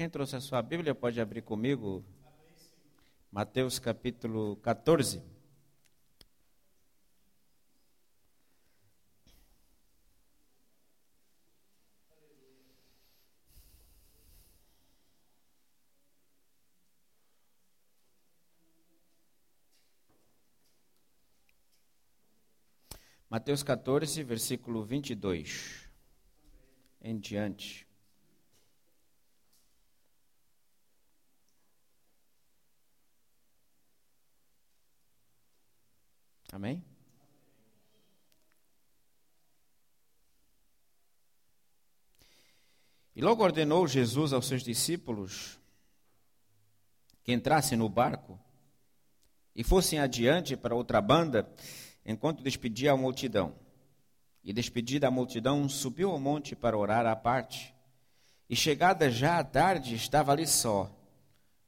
Quem trouxe a sua Bíblia pode abrir comigo. Mateus capítulo 14. Mateus 14, versículo 22 em diante. Amém? E logo ordenou Jesus aos seus discípulos que entrassem no barco e fossem adiante para outra banda, enquanto despedia a multidão. E despedida a multidão, subiu ao monte para orar à parte. E chegada já a tarde, estava ali só,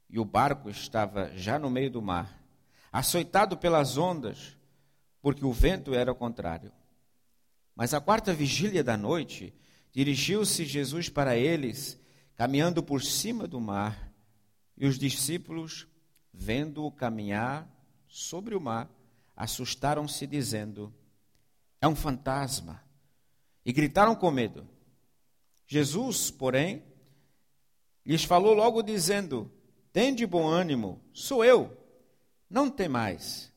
e o barco estava já no meio do mar, açoitado pelas ondas, porque o vento era contrário. Mas à quarta vigília da noite, dirigiu-se Jesus para eles, caminhando por cima do mar, e os discípulos, vendo-o caminhar sobre o mar, assustaram-se, dizendo: É um fantasma. E gritaram com medo. Jesus, porém, lhes falou logo, dizendo: Tende bom ânimo, sou eu, não temais.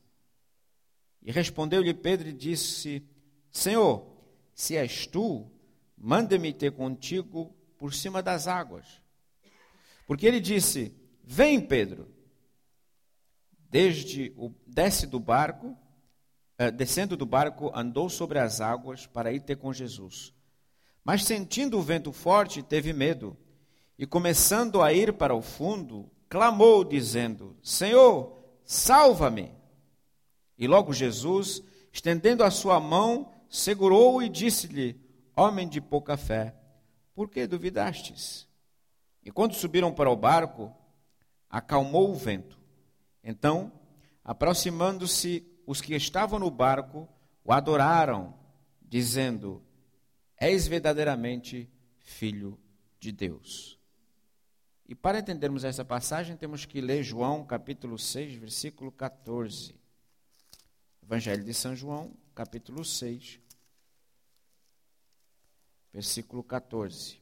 E respondeu-lhe Pedro e disse: Senhor, se és tu, manda-me ter contigo por cima das águas. Porque ele disse: Vem, Pedro. Desde o, desce do barco, eh, descendo do barco, andou sobre as águas para ir ter com Jesus. Mas sentindo o vento forte, teve medo, e começando a ir para o fundo, clamou, dizendo: Senhor, salva-me. E logo Jesus, estendendo a sua mão, segurou-o e disse-lhe: Homem de pouca fé, por que duvidastes? E quando subiram para o barco, acalmou o vento. Então, aproximando-se os que estavam no barco, o adoraram, dizendo: És verdadeiramente filho de Deus. E para entendermos essa passagem, temos que ler João capítulo 6, versículo 14. Evangelho de São João, capítulo 6, versículo 14.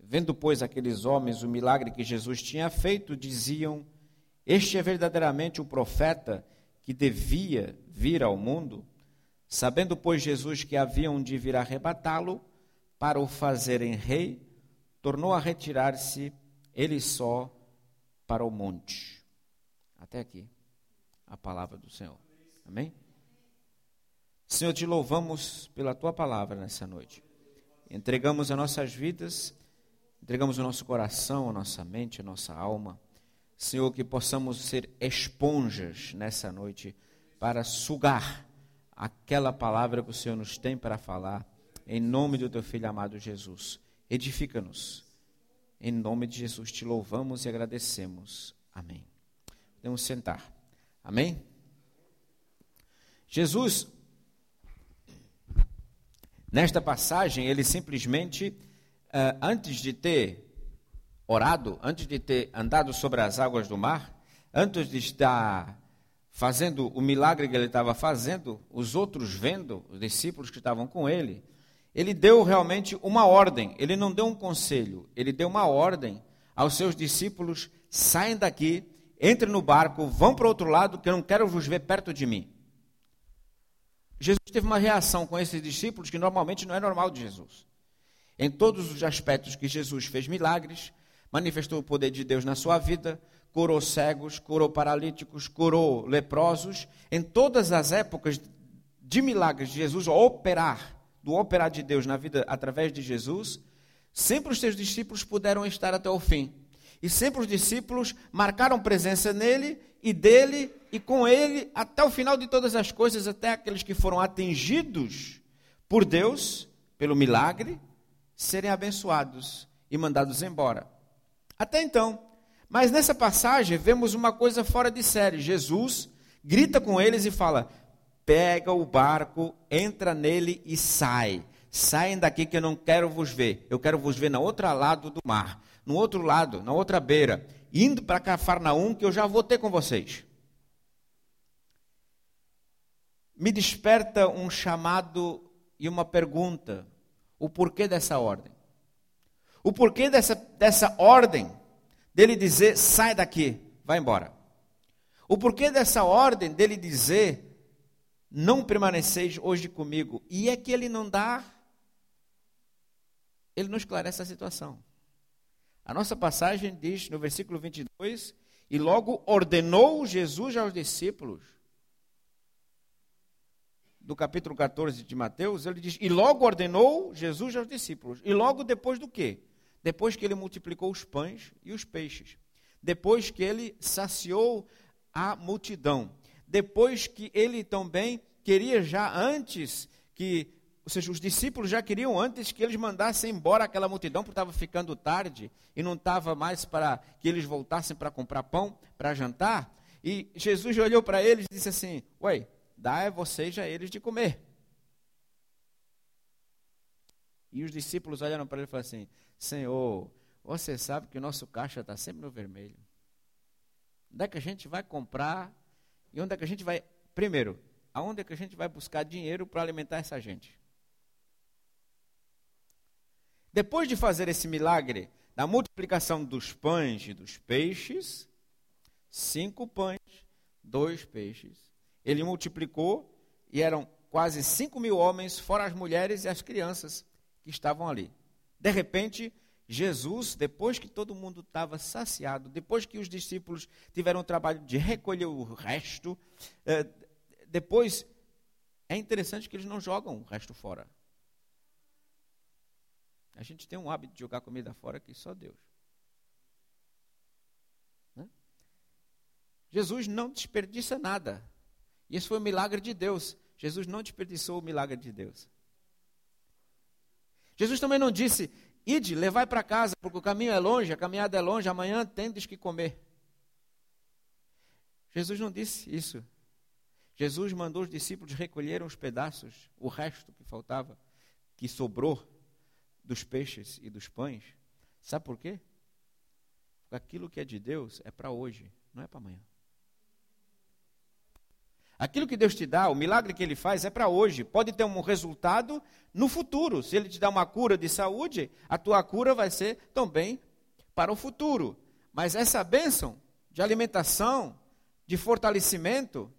Vendo, pois, aqueles homens o milagre que Jesus tinha feito, diziam: Este é verdadeiramente o profeta que devia vir ao mundo. Sabendo, pois, Jesus que haviam de vir arrebatá-lo, para o fazerem rei, tornou a retirar-se ele só para o monte. Até aqui, a palavra do Senhor. Amém? Senhor, te louvamos pela tua palavra nessa noite. Entregamos as nossas vidas, entregamos o nosso coração, a nossa mente, a nossa alma. Senhor, que possamos ser esponjas nessa noite para sugar aquela palavra que o Senhor nos tem para falar em nome do teu filho amado Jesus. Edifica-nos. Em nome de Jesus te louvamos e agradecemos. Amém. Podemos sentar. Amém? Jesus, nesta passagem, ele simplesmente, uh, antes de ter orado, antes de ter andado sobre as águas do mar, antes de estar fazendo o milagre que ele estava fazendo, os outros vendo, os discípulos que estavam com ele, ele deu realmente uma ordem, ele não deu um conselho, ele deu uma ordem aos seus discípulos: saem daqui, entrem no barco, vão para o outro lado, que eu não quero vos ver perto de mim. Jesus teve uma reação com esses discípulos que normalmente não é normal de Jesus. Em todos os aspectos que Jesus fez milagres, manifestou o poder de Deus na sua vida, curou cegos, curou paralíticos, curou leprosos, em todas as épocas de milagres de Jesus operar do operar de Deus na vida através de Jesus, sempre os seus discípulos puderam estar até o fim. E sempre os discípulos marcaram presença nele e dele e com ele até o final de todas as coisas, até aqueles que foram atingidos por Deus, pelo milagre, serem abençoados e mandados embora. Até então. Mas nessa passagem vemos uma coisa fora de série. Jesus grita com eles e fala: pega o barco, entra nele e sai. Saem daqui que eu não quero vos ver. Eu quero vos ver na outra lado do mar, no outro lado, na outra beira, indo para Cafarnaum que eu já vou ter com vocês. Me desperta um chamado e uma pergunta: o porquê dessa ordem? O porquê dessa, dessa ordem dele dizer: sai daqui, vai embora. O porquê dessa ordem dele dizer: não permaneceis hoje comigo. E é que ele não dá, ele não esclarece a situação. A nossa passagem diz no versículo 22: E logo ordenou Jesus aos discípulos. Do capítulo 14 de Mateus, ele diz: E logo ordenou Jesus aos discípulos. E logo depois do quê? Depois que ele multiplicou os pães e os peixes. Depois que ele saciou a multidão. Depois que ele também queria já antes que, ou seja, os discípulos já queriam antes que eles mandassem embora aquela multidão, porque estava ficando tarde e não estava mais para que eles voltassem para comprar pão, para jantar. E Jesus olhou para eles e disse assim: Ué, dá a vocês a eles de comer. E os discípulos olharam para ele e falaram assim: Senhor, você sabe que o nosso caixa está sempre no vermelho. Onde é que a gente vai comprar? E onde é que a gente vai. Primeiro, aonde é que a gente vai buscar dinheiro para alimentar essa gente? Depois de fazer esse milagre da multiplicação dos pães e dos peixes, cinco pães, dois peixes, ele multiplicou e eram quase cinco mil homens, fora as mulheres e as crianças que estavam ali. De repente, Jesus, depois que todo mundo estava saciado, depois que os discípulos tiveram o trabalho de recolher o resto, eh, depois é interessante que eles não jogam o resto fora. A gente tem um hábito de jogar comida fora que só Deus. Né? Jesus não desperdiça nada. E esse foi o milagre de Deus. Jesus não desperdiçou o milagre de Deus. Jesus também não disse, Ide, levai para casa, porque o caminho é longe, a caminhada é longe, amanhã tendes que comer. Jesus não disse isso. Jesus mandou os discípulos recolherem os pedaços, o resto que faltava, que sobrou dos peixes e dos pães. Sabe por quê? Aquilo que é de Deus é para hoje, não é para amanhã. Aquilo que Deus te dá, o milagre que Ele faz é para hoje. Pode ter um resultado no futuro. Se Ele te dá uma cura de saúde, a tua cura vai ser também para o futuro. Mas essa bênção de alimentação, de fortalecimento,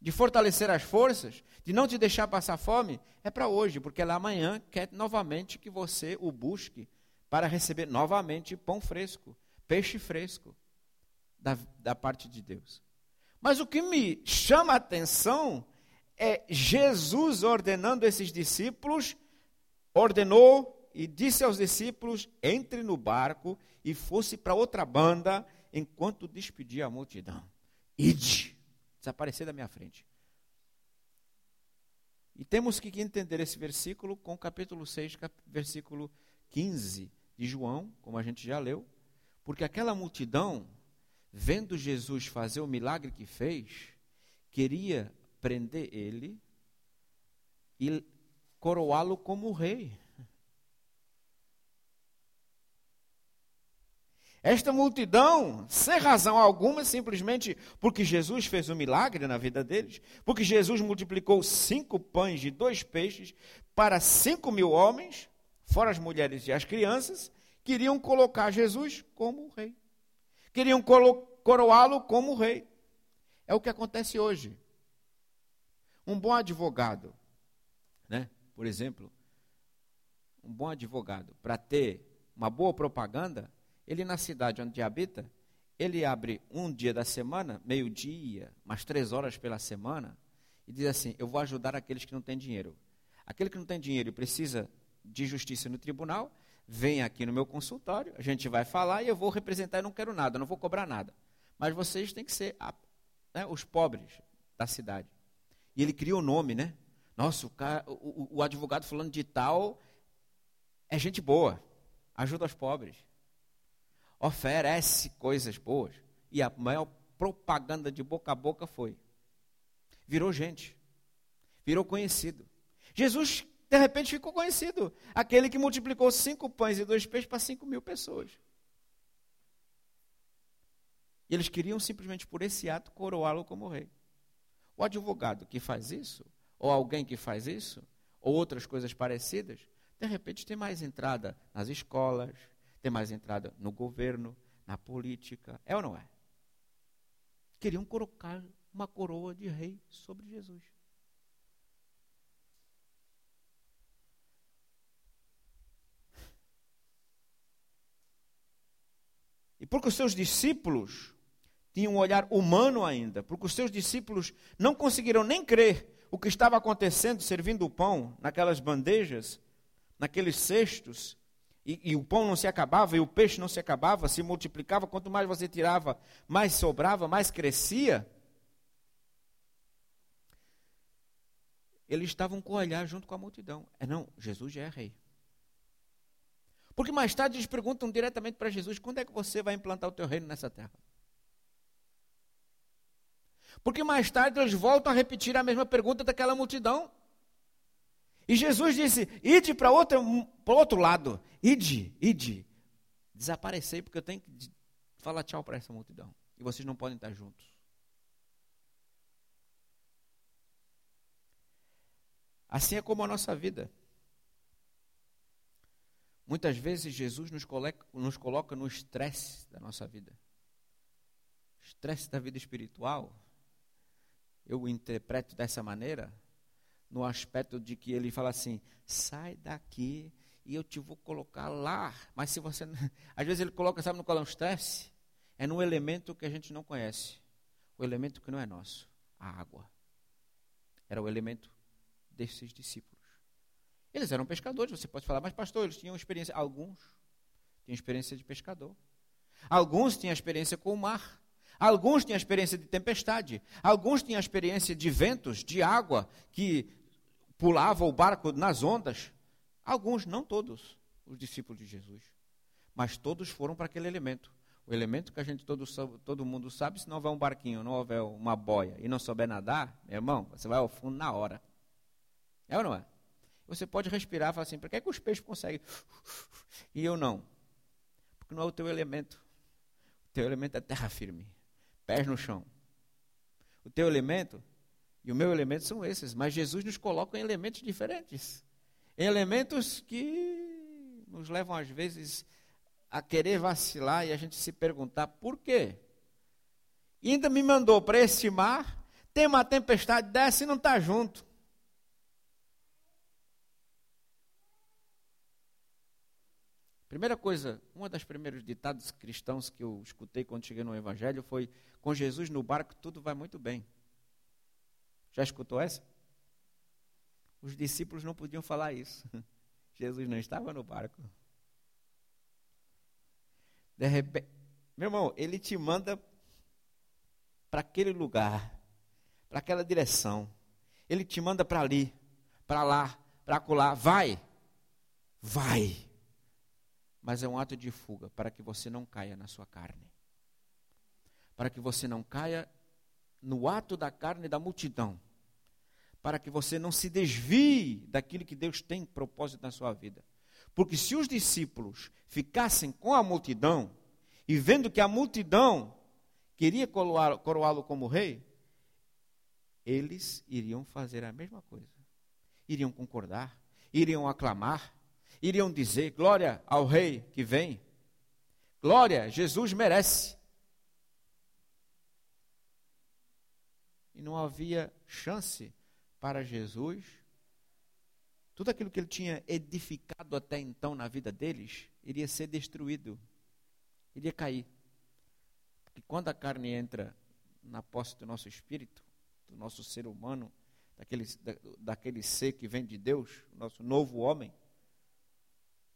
de fortalecer as forças, de não te deixar passar fome, é para hoje, porque ela amanhã quer novamente que você o busque para receber novamente pão fresco, peixe fresco da, da parte de Deus. Mas o que me chama a atenção é Jesus ordenando esses discípulos, ordenou e disse aos discípulos: entre no barco e fosse para outra banda, enquanto despedia a multidão. Ide, desaparecer da minha frente. E temos que entender esse versículo com o capítulo 6, versículo 15 de João, como a gente já leu, porque aquela multidão vendo Jesus fazer o milagre que fez, queria prender ele e coroá-lo como rei. Esta multidão, sem razão alguma, simplesmente porque Jesus fez um milagre na vida deles, porque Jesus multiplicou cinco pães e dois peixes para cinco mil homens, fora as mulheres e as crianças, queriam colocar Jesus como rei queriam coroá-lo como rei. É o que acontece hoje. Um bom advogado, né? por exemplo, um bom advogado, para ter uma boa propaganda, ele na cidade onde habita, ele abre um dia da semana, meio-dia, umas três horas pela semana, e diz assim: Eu vou ajudar aqueles que não têm dinheiro. Aquele que não tem dinheiro e precisa de justiça no tribunal, vem aqui no meu consultório, a gente vai falar e eu vou representar, eu não quero nada, não vou cobrar nada. Mas vocês têm que ser a, né, os pobres da cidade. E ele cria o um nome, né? Nossa, o, o, o advogado falando de tal é gente boa, ajuda os pobres, oferece coisas boas. E a maior propaganda de boca a boca foi: virou gente, virou conhecido. Jesus, de repente, ficou conhecido. Aquele que multiplicou cinco pães e dois peixes para cinco mil pessoas. E eles queriam simplesmente por esse ato coroá-lo como rei. O advogado que faz isso, ou alguém que faz isso, ou outras coisas parecidas, de repente tem mais entrada nas escolas, tem mais entrada no governo, na política. É ou não é? Queriam colocar uma coroa de rei sobre Jesus. E porque os seus discípulos tinham um olhar humano ainda, porque os seus discípulos não conseguiram nem crer o que estava acontecendo servindo o pão naquelas bandejas, naqueles cestos, e, e, o pão não se acabava, e o peixe não se acabava, se multiplicava, quanto mais você tirava, mais sobrava, mais crescia. Eles estavam com o olhar junto com a multidão. É não, Jesus já é rei. Porque mais tarde eles perguntam diretamente para Jesus: quando é que você vai implantar o teu reino nessa terra? Porque mais tarde eles voltam a repetir a mesma pergunta daquela multidão. E Jesus disse: ide para outro, outro lado, ide, ide. Desaparecei porque eu tenho que falar tchau para essa multidão. E vocês não podem estar juntos. Assim é como a nossa vida. Muitas vezes Jesus nos coloca, nos coloca no estresse da nossa vida. Estresse da vida espiritual. Eu o interpreto dessa maneira, no aspecto de que ele fala assim: sai daqui e eu te vou colocar lá. Mas se você. Às vezes ele coloca, sabe no qual é um estresse? É num elemento que a gente não conhece. O elemento que não é nosso a água. Era o elemento desses discípulos. Eles eram pescadores, você pode falar, mas pastor, eles tinham experiência. Alguns tinham experiência de pescador. Alguns tinham experiência com o mar. Alguns tinham experiência de tempestade. Alguns tinham experiência de ventos, de água, que pulava o barco nas ondas. Alguns, não todos, os discípulos de Jesus. Mas todos foram para aquele elemento. O elemento que a gente todo, todo mundo sabe, se não houver um barquinho, não houver uma boia e não souber nadar, meu irmão, você vai ao fundo na hora. É ou não é? Você pode respirar e falar assim: por que, é que os peixes conseguem e eu não? Porque não é o teu elemento. O teu elemento é terra firme, pés no chão. O teu elemento e o meu elemento são esses, mas Jesus nos coloca em elementos diferentes. Em elementos que nos levam, às vezes, a querer vacilar e a gente se perguntar por quê. E ainda me mandou para esse mar, tem uma tempestade, desce e não está junto. Primeira coisa, uma das primeiros ditados cristãos que eu escutei quando cheguei no Evangelho foi: com Jesus no barco tudo vai muito bem. Já escutou essa? Os discípulos não podiam falar isso. Jesus não estava no barco. De repente, meu irmão, ele te manda para aquele lugar, para aquela direção. Ele te manda para ali, para lá, para acolá. Vai, vai mas é um ato de fuga para que você não caia na sua carne. Para que você não caia no ato da carne da multidão. Para que você não se desvie daquilo que Deus tem propósito na sua vida. Porque se os discípulos ficassem com a multidão e vendo que a multidão queria coroá-lo como rei, eles iriam fazer a mesma coisa. Iriam concordar, iriam aclamar, iriam dizer: Glória ao Rei que vem. Glória, Jesus merece. E não havia chance para Jesus. Tudo aquilo que ele tinha edificado até então na vida deles iria ser destruído, iria cair. Porque quando a carne entra na posse do nosso espírito, do nosso ser humano, daquele, da, daquele ser que vem de Deus, o nosso novo homem,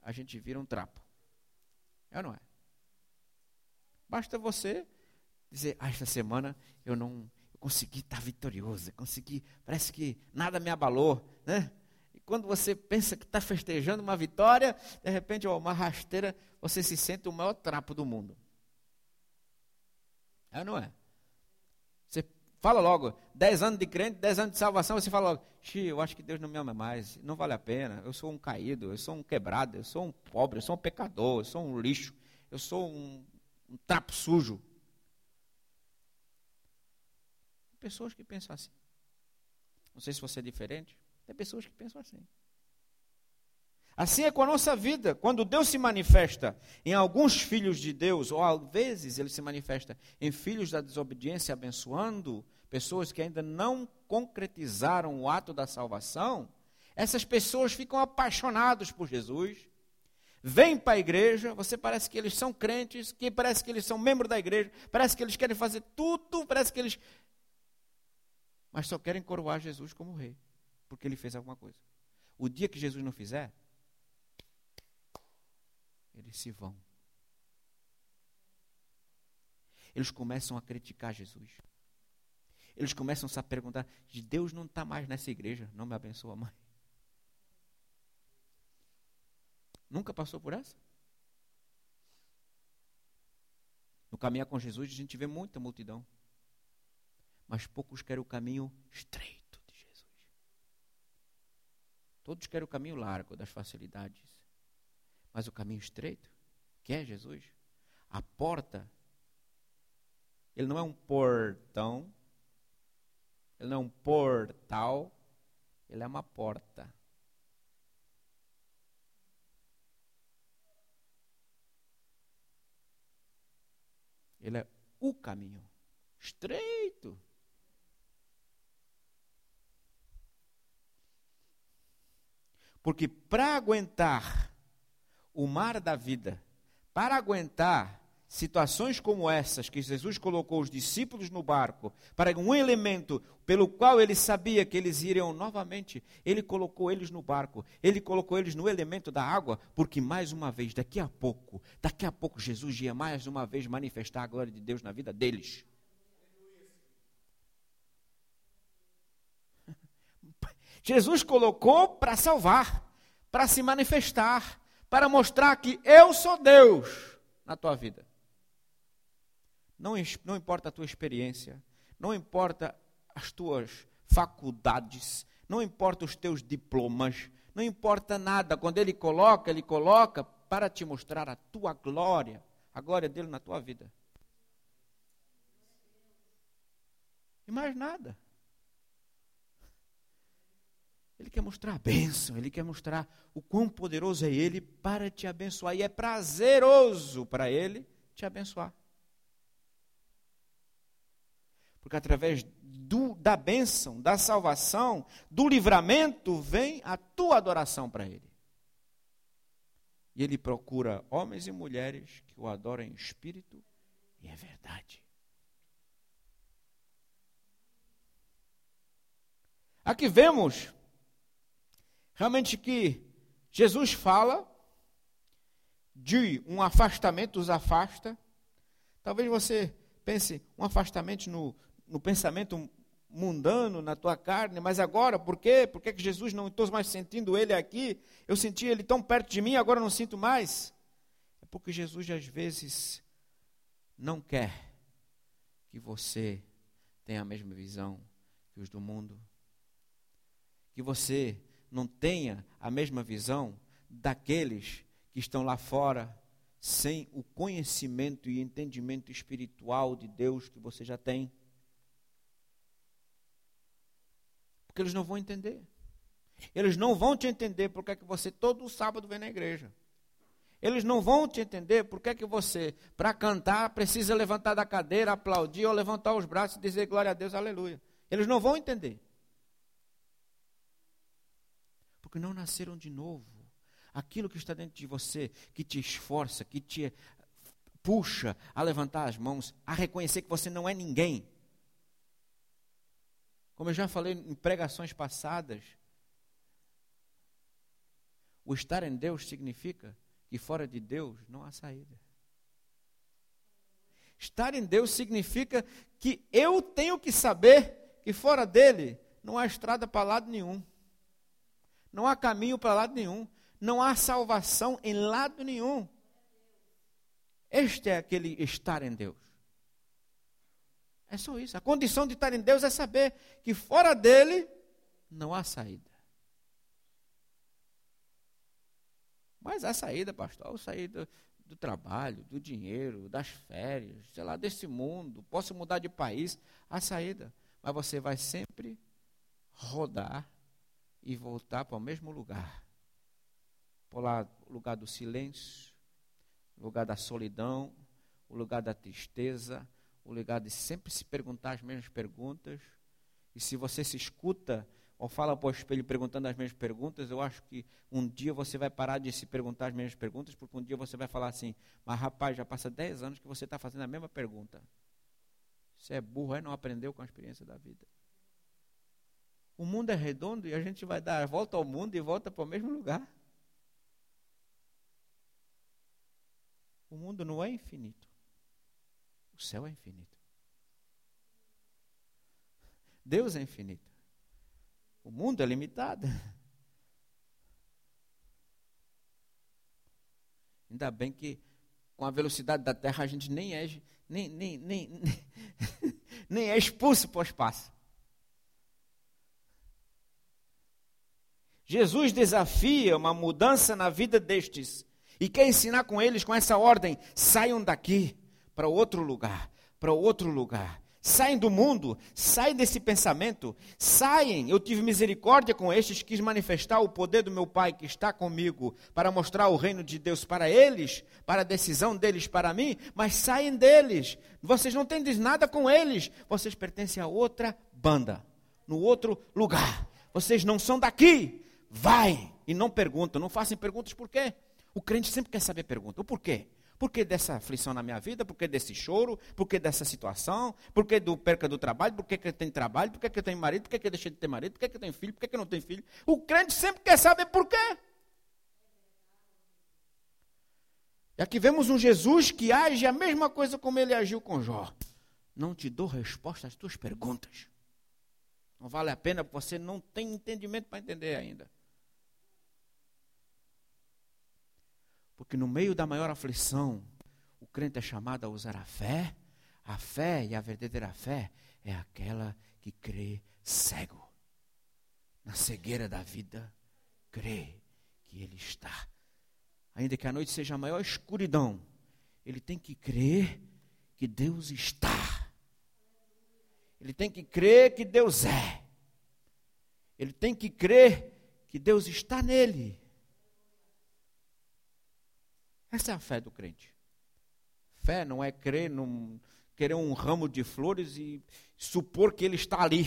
a gente vira um trapo. É ou não é? Basta você dizer, ah, esta semana eu não eu consegui estar vitorioso, consegui, parece que nada me abalou, né? E quando você pensa que está festejando uma vitória, de repente, ó, uma rasteira, você se sente o maior trapo do mundo. É ou não é? Fala logo, 10 anos de crente, 10 anos de salvação, você fala logo, eu acho que Deus não me ama mais, não vale a pena, eu sou um caído, eu sou um quebrado, eu sou um pobre, eu sou um pecador, eu sou um lixo, eu sou um, um trapo sujo. Pessoas que pensam assim. Não sei se você é diferente, tem pessoas que pensam assim. Assim é com a nossa vida. Quando Deus se manifesta em alguns filhos de Deus, ou às vezes ele se manifesta em filhos da desobediência, abençoando pessoas que ainda não concretizaram o ato da salvação, essas pessoas ficam apaixonadas por Jesus, vêm para a igreja, você parece que eles são crentes, que parece que eles são membros da igreja, parece que eles querem fazer tudo, parece que eles. Mas só querem coroar Jesus como rei, porque ele fez alguma coisa. O dia que Jesus não fizer, eles se vão. Eles começam a criticar Jesus. Eles começam a perguntar: Deus não está mais nessa igreja, não me abençoa mais. Nunca passou por essa? No caminhar com Jesus, a gente vê muita multidão. Mas poucos querem o caminho estreito de Jesus. Todos querem o caminho largo das facilidades. Mas o caminho estreito, que é Jesus, a porta, ele não é um portão, ele não é um portal, ele é uma porta. Ele é o caminho estreito. Porque para aguentar o mar da vida, para aguentar situações como essas que Jesus colocou os discípulos no barco, para um elemento pelo qual ele sabia que eles iriam novamente, ele colocou eles no barco, ele colocou eles no elemento da água, porque mais uma vez, daqui a pouco, daqui a pouco Jesus ia mais uma vez manifestar a glória de Deus na vida deles. Jesus colocou para salvar, para se manifestar, para mostrar que eu sou Deus na tua vida. Não, não importa a tua experiência, não importa as tuas faculdades, não importa os teus diplomas, não importa nada. Quando Ele coloca, Ele coloca para te mostrar a tua glória, a glória dele na tua vida. E mais nada. Ele quer mostrar a bênção, ele quer mostrar o quão poderoso é ele para te abençoar. E é prazeroso para ele te abençoar. Porque através do, da bênção, da salvação, do livramento, vem a tua adoração para ele. E ele procura homens e mulheres que o adoram em espírito e é verdade. Aqui vemos realmente que Jesus fala de um afastamento, os afasta. Talvez você pense um afastamento no, no pensamento mundano, na tua carne, mas agora, por quê? Por que Jesus não estou mais sentindo Ele aqui? Eu senti Ele tão perto de mim, agora não sinto mais. É porque Jesus às vezes não quer que você tenha a mesma visão que os do mundo. Que você não tenha a mesma visão daqueles que estão lá fora sem o conhecimento e entendimento espiritual de Deus que você já tem. Porque eles não vão entender. Eles não vão te entender porque é que você todo sábado vem na igreja. Eles não vão te entender porque é que você, para cantar, precisa levantar da cadeira, aplaudir ou levantar os braços e dizer glória a Deus, aleluia. Eles não vão entender porque não nasceram de novo. Aquilo que está dentro de você, que te esforça, que te puxa a levantar as mãos, a reconhecer que você não é ninguém. Como eu já falei em pregações passadas, o estar em Deus significa que fora de Deus não há saída. Estar em Deus significa que eu tenho que saber que fora dele não há estrada para lado nenhum. Não há caminho para lado nenhum. Não há salvação em lado nenhum. Este é aquele estar em Deus. É só isso. A condição de estar em Deus é saber que fora dele não há saída. Mas há saída, pastor. Há saída do trabalho, do dinheiro, das férias, sei lá, desse mundo. Posso mudar de país. Há saída. Mas você vai sempre rodar e voltar para o mesmo lugar. Para o lugar do silêncio, o lugar da solidão, o lugar da tristeza, o lugar de sempre se perguntar as mesmas perguntas. E se você se escuta ou fala para o espelho perguntando as mesmas perguntas, eu acho que um dia você vai parar de se perguntar as mesmas perguntas, porque um dia você vai falar assim: Mas rapaz, já passa 10 anos que você está fazendo a mesma pergunta. Você é burro, é? Não aprendeu com a experiência da vida. O mundo é redondo e a gente vai dar a volta ao mundo e volta para o mesmo lugar. O mundo não é infinito. O céu é infinito. Deus é infinito. O mundo é limitado. Ainda bem que com a velocidade da Terra a gente nem é, nem, nem, nem, nem é expulso para o espaço. Jesus desafia uma mudança na vida destes e quer ensinar com eles com essa ordem: saiam daqui para outro lugar, para outro lugar. Saem do mundo, saem desse pensamento, saem. Eu tive misericórdia com estes, quis manifestar o poder do meu Pai que está comigo, para mostrar o reino de Deus para eles, para a decisão deles para mim, mas saem deles. Vocês não têm nada com eles, vocês pertencem a outra banda, no outro lugar. Vocês não são daqui. Vai e não perguntam, não façam perguntas por quê? O crente sempre quer saber pergunta. O porquê? Por que dessa aflição na minha vida? Por que desse choro? Por que dessa situação? Por que do perca do trabalho? Por que, que eu tenho trabalho? Por que, que eu tenho marido? Por que, que eu deixei de ter marido? Por que, que eu tenho filho? Por que, que eu não tenho filho? O crente sempre quer saber por quê. E aqui vemos um Jesus que age a mesma coisa como ele agiu com Jó. Não te dou resposta às tuas perguntas. Não vale a pena, você não tem entendimento para entender ainda. Porque no meio da maior aflição, o crente é chamado a usar a fé. A fé e a verdadeira fé é aquela que crê cego. Na cegueira da vida, crê que Ele está. Ainda que a noite seja a maior escuridão, ele tem que crer que Deus está. Ele tem que crer que Deus é. Ele tem que crer que Deus está nele. Essa é a fé do crente. Fé não é crer num, querer um ramo de flores e supor que ele está ali.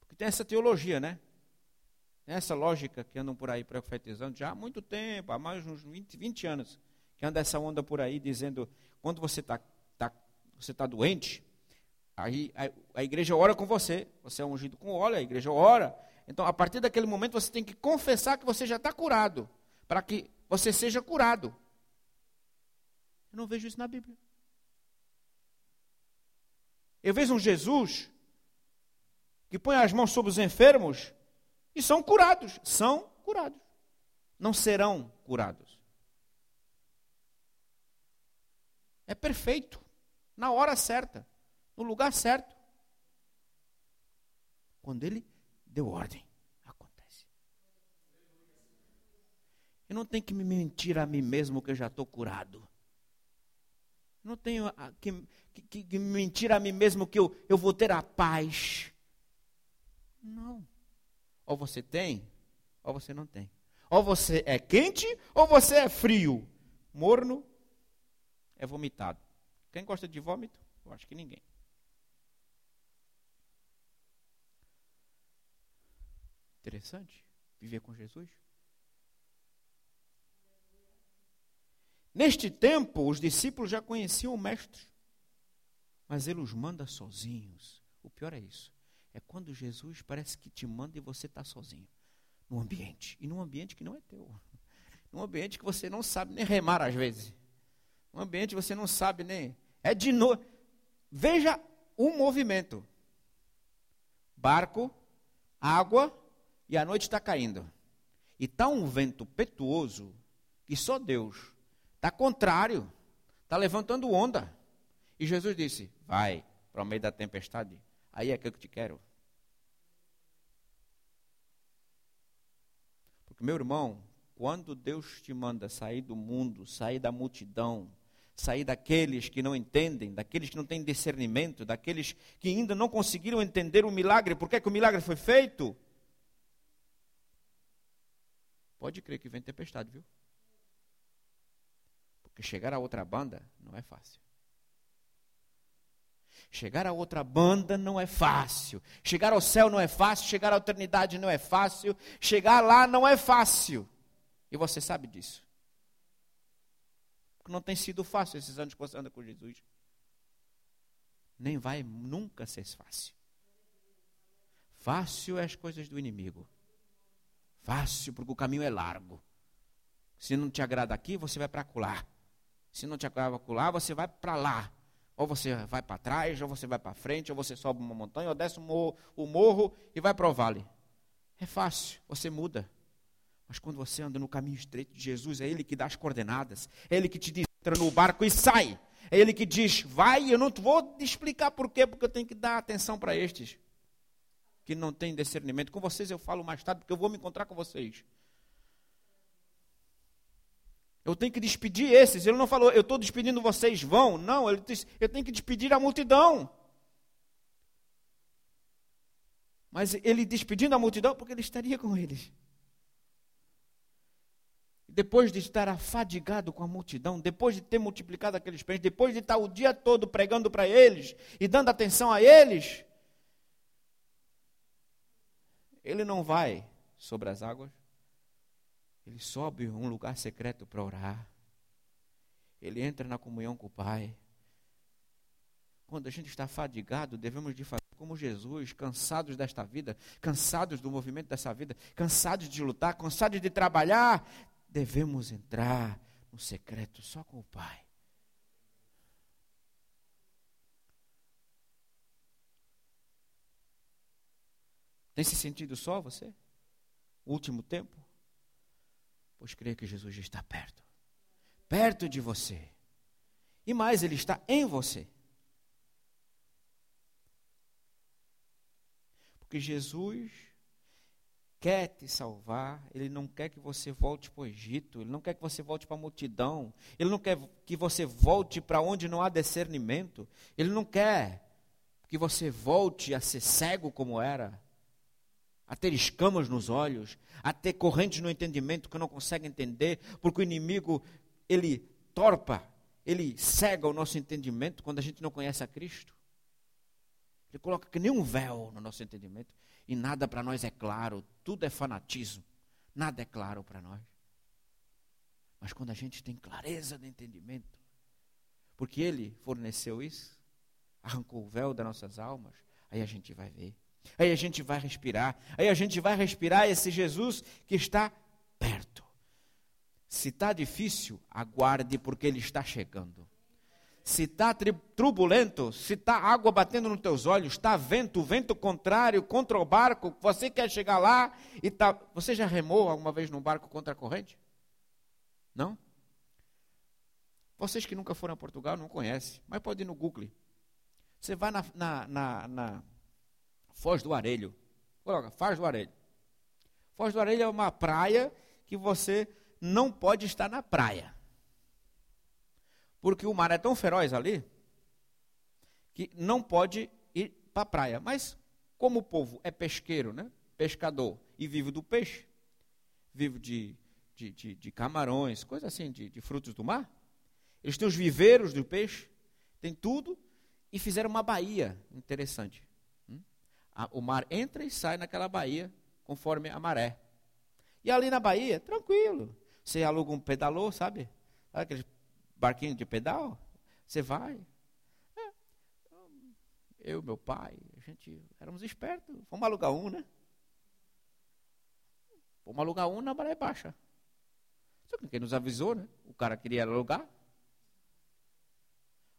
Porque tem essa teologia, né? Tem essa lógica que andam por aí profetizando já há muito tempo, há mais uns 20, 20 anos, que anda essa onda por aí dizendo, quando você está tá, você tá doente, aí a, a igreja ora com você, você é ungido com óleo, a igreja ora. Então, a partir daquele momento, você tem que confessar que você já está curado, para que você seja curado. Eu não vejo isso na Bíblia. Eu vejo um Jesus que põe as mãos sobre os enfermos e são curados. São curados. Não serão curados. É perfeito. Na hora certa. No lugar certo. Quando ele deu ordem. Eu não tenho que me mentir a mim mesmo que eu já estou curado. Eu não tenho que, que, que, mentir a mim mesmo que eu, eu vou ter a paz. Não. Ou você tem, ou você não tem. Ou você é quente, ou você é frio. Morno é vomitado. Quem gosta de vômito? Eu acho que ninguém. Interessante viver com Jesus. Neste tempo, os discípulos já conheciam o Mestre, mas ele os manda sozinhos. O pior é isso. É quando Jesus parece que te manda e você está sozinho. Num ambiente. E num ambiente que não é teu. Num ambiente que você não sabe nem remar às vezes. Num ambiente que você não sabe nem. É de novo. Veja um movimento: barco, água e a noite está caindo. E está um vento petuoso que só Deus Está contrário. Está levantando onda. E Jesus disse: Vai, para o meio da tempestade, aí é que eu te quero. Porque, meu irmão, quando Deus te manda sair do mundo, sair da multidão, sair daqueles que não entendem, daqueles que não têm discernimento, daqueles que ainda não conseguiram entender o milagre, por que, é que o milagre foi feito? Pode crer que vem tempestade, viu? Porque chegar a outra banda não é fácil. Chegar a outra banda não é fácil. Chegar ao céu não é fácil. Chegar à eternidade não é fácil. Chegar lá não é fácil. E você sabe disso. Porque não tem sido fácil esses anos que você anda com Jesus. Nem vai nunca ser fácil. Fácil é as coisas do inimigo. Fácil, porque o caminho é largo. Se não te agrada aqui, você vai para lá. Se não te lá, você vai para lá. Ou você vai para trás, ou você vai para frente, ou você sobe uma montanha, ou desce o morro, o morro e vai para o vale. É fácil, você muda. Mas quando você anda no caminho estreito de Jesus, é Ele que dá as coordenadas. É Ele que te diz, entra no barco e sai. É Ele que diz, vai, eu não vou te explicar por quê, porque eu tenho que dar atenção para estes que não têm discernimento. Com vocês eu falo mais tarde, porque eu vou me encontrar com vocês. Eu tenho que despedir esses. Ele não falou, eu estou despedindo vocês, vão. Não, ele disse, eu tenho que despedir a multidão. Mas ele despedindo a multidão, porque ele estaria com eles. Depois de estar afadigado com a multidão, depois de ter multiplicado aqueles pães, depois de estar o dia todo pregando para eles e dando atenção a eles, ele não vai sobre as águas, ele sobe um lugar secreto para orar, ele entra na comunhão com o Pai. Quando a gente está fadigado, devemos de fazer como Jesus, cansados desta vida, cansados do movimento dessa vida, cansados de lutar, cansados de trabalhar, devemos entrar no secreto só com o Pai. Tem se sentido só você? O último tempo? Pois creio que Jesus já está perto. Perto de você. E mais, Ele está em você. Porque Jesus quer te salvar, Ele não quer que você volte para o Egito, Ele não quer que você volte para a multidão, Ele não quer que você volte para onde não há discernimento, Ele não quer que você volte a ser cego como era, a ter escamas nos olhos, a ter correntes no entendimento que não consegue entender, porque o inimigo, ele torpa, ele cega o nosso entendimento quando a gente não conhece a Cristo. Ele coloca que nem um véu no nosso entendimento e nada para nós é claro, tudo é fanatismo, nada é claro para nós. Mas quando a gente tem clareza de entendimento, porque Ele forneceu isso, arrancou o véu das nossas almas, aí a gente vai ver, aí a gente vai respirar, aí a gente vai respirar esse Jesus que está perto. Se está difícil, aguarde, porque Ele está chegando se está turbulento, se está água batendo nos teus olhos, está vento, vento contrário contra o barco, você quer chegar lá e tá. Você já remou alguma vez num barco contra a corrente? Não? Vocês que nunca foram a Portugal não conhecem, mas pode ir no Google. Você vai na, na, na, na Foz do Arelho. Coloca, Foz do Arelho. Foz do Arelho é uma praia que você não pode estar na praia. Porque o mar é tão feroz ali que não pode ir para a praia. Mas como o povo é pesqueiro, né? pescador, e vive do peixe, vive de, de, de, de camarões, coisa assim, de, de frutos do mar, eles têm os viveiros do peixe, tem tudo, e fizeram uma baía interessante. O mar entra e sai naquela baía conforme a maré. E ali na baía, tranquilo. Você aluga um pedalô, sabe? Aqueles barquinho de pedal, você vai. É. Eu, meu pai, a gente éramos espertos, fomos alugar um, né? Fomos alugar um na maré baixa. Só que quem nos avisou, né? O cara queria alugar.